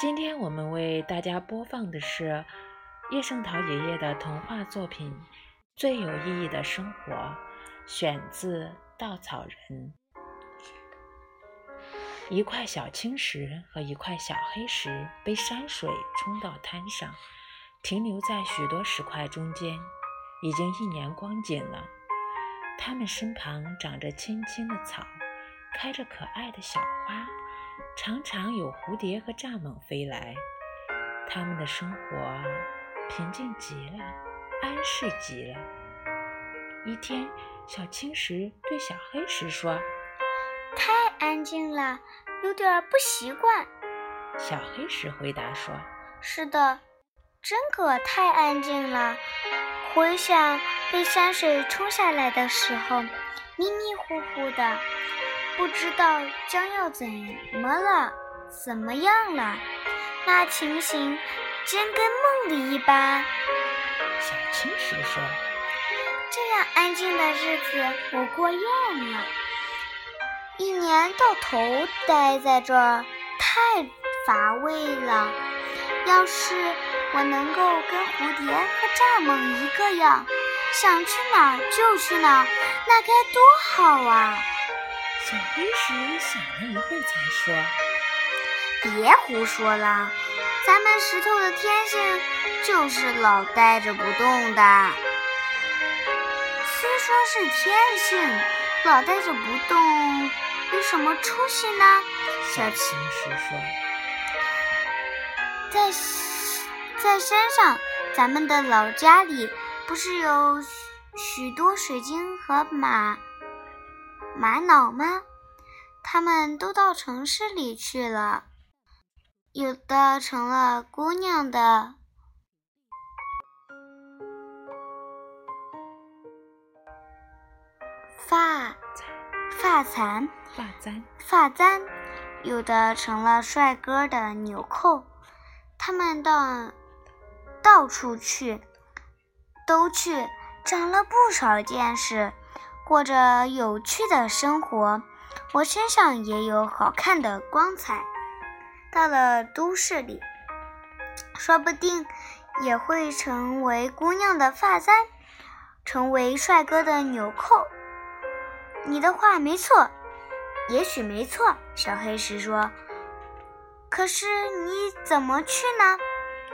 今天我们为大家播放的是叶圣陶爷爷的童话作品《最有意义的生活》，选自《稻草人》。一块小青石和一块小黑石被山水冲到滩上，停留在许多石块中间，已经一年光景了。它们身旁长着青青的草，开着可爱的小花。常常有蝴蝶和蚱蜢飞来，他们的生活平静极了，安适极了。一天，小青石对小黑石说：“太安静了，有点不习惯。”小黑石回答说：“是的，真可太安静了。回想被山水冲下来的时候，迷迷糊糊的。”不知道将要怎么了，怎么样了？那情形真跟梦里一般。小青蛇说：“这样安静的日子我过厌了，一年到头待在这儿太乏味了。要是我能够跟蝴蝶和蚱蜢一个样，想去哪儿就去哪儿，那该多好啊！”小黑石想了一会，才说：“别胡说了，咱们石头的天性就是老呆着不动的。虽说是天性，老呆着不动有什么出息呢？”小青石说：“在在山上，咱们的老家里不是有许多水晶和马？”玛瑙吗？他们都到城市里去了，有的成了姑娘的发发簪，发簪，发簪；有的成了帅哥的纽扣。他们到到处去，都去长了不少见识。过着有趣的生活，我身上也有好看的光彩。到了都市里，说不定也会成为姑娘的发簪，成为帅哥的纽扣。你的话没错，也许没错。小黑石说：“可是你怎么去呢？”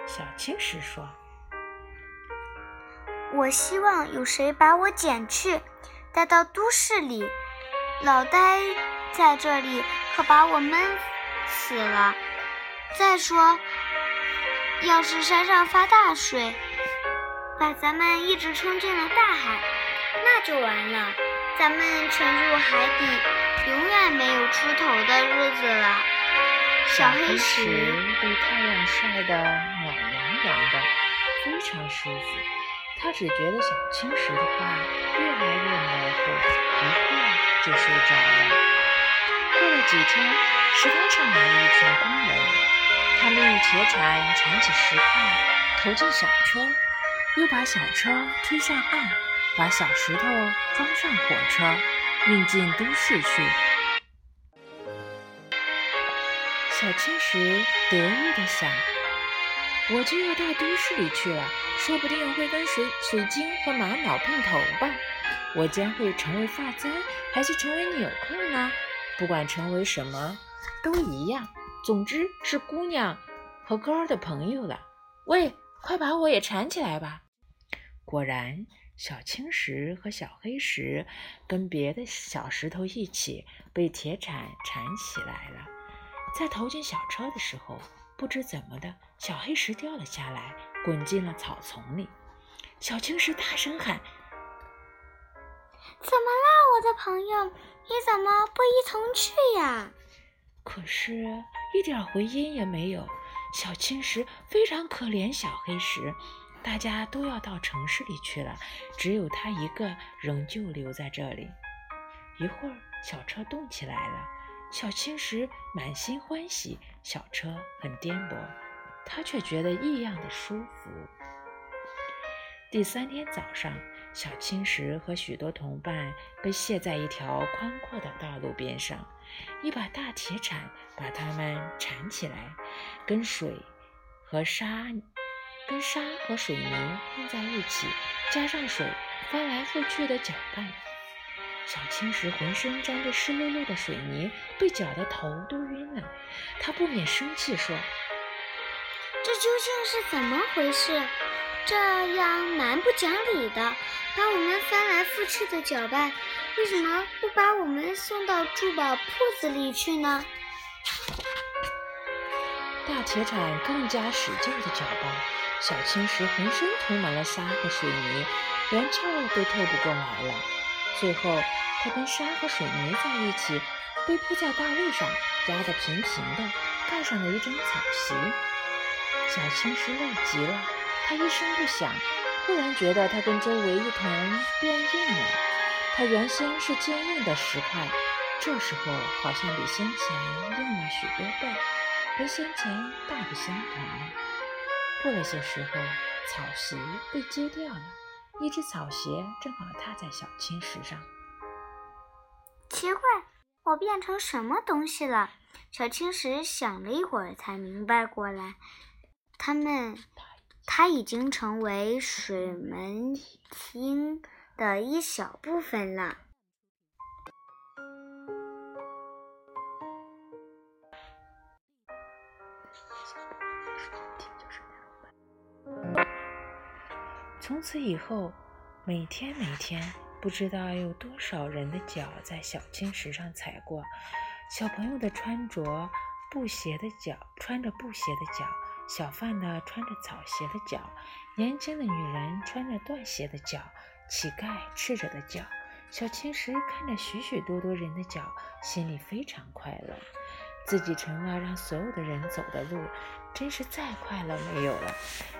小青石说：“我希望有谁把我捡去。”带到都市里，老呆在这里可把我闷死了。再说，要是山上发大水，把咱们一直冲进了大海，那就完了，咱们沉入海底，永远没有出头的日子了。小黑石被太阳晒得暖洋洋的，非常舒服。他只觉得小青石的话越来越模糊，一会儿就睡着了。过了几天，石滩上来了一群工人，他们用铁铲铲起石块，投进小车，又把小车推上岸，把小石头装上火车，运进都市去。小青石得意地想。我就要到都市里去了，说不定会跟水水晶和玛瑙碰头吧。我将会成为发簪，还是成为纽扣呢？不管成为什么，都一样。总之是姑娘和哥儿的朋友了。喂，快把我也缠起来吧！果然，小青石和小黑石跟别的小石头一起被铁铲缠起来了。在投进小车的时候。不知怎么的，小黑石掉了下来，滚进了草丛里。小青石大声喊：“怎么啦，我的朋友？你怎么不一同去呀？”可是，一点回音也没有。小青石非常可怜小黑石，大家都要到城市里去了，只有他一个仍旧留在这里。一会儿，小车动起来了。小青石满心欢喜，小车很颠簸，他却觉得异样的舒服。第三天早上，小青石和许多同伴被卸在一条宽阔的道路边上，一把大铁铲把它们铲起来，跟水和沙、跟沙和水泥混在一起，加上水，翻来覆去的搅拌。小青石浑身沾着湿漉漉的水泥，被搅得头都晕了。他不免生气说：“这究竟是怎么回事？这样蛮不讲理的，把我们翻来覆去的搅拌，为什么不把我们送到珠宝铺子里去呢？”大铁铲更加使劲地搅拌，小青石浑身涂满了沙和水泥，连气都透不过来了。最后，它跟沙和水泥在一起，被铺在大路上，压得平平的，盖上了一张草席。小青石累极了，它一声不响，忽然觉得它跟周围一同变硬了。它原先是坚硬的石块，这时候好像比先前硬了许多倍，和先前大不相同了。过了些时候，草席被揭掉了。一只草鞋正好踏在小青石上，奇怪，我变成什么东西了？小青石想了一会儿，才明白过来，他们，它已经成为水门厅的一小部分了。从此以后，每天每天，不知道有多少人的脚在小青石上踩过。小朋友的穿着布鞋的脚，穿着布鞋的脚；小贩的穿着草鞋的脚；年轻的女人穿着缎鞋的脚；乞丐赤着的脚。小青石看着许许多多人的脚，心里非常快乐。自己成了让所有的人走的路，真是再快乐没有了。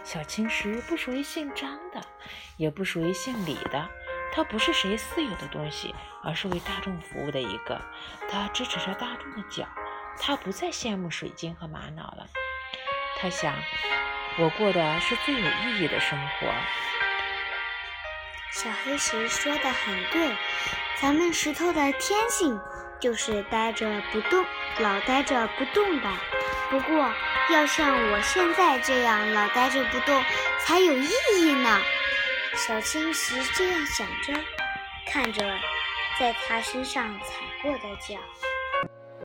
小青石不属于姓张的，也不属于姓李的，它不是谁私有的东西，而是为大众服务的一个。它支持着大众的脚，它不再羡慕水晶和玛瑙了。他想，我过的是最有意义的生活。小黑石说的很对，咱们石头的天性就是呆着不动，老呆着不动吧。不过，要像我现在这样老呆着不动才有意义呢。小青石这样想着，看着在他身上踩过的脚。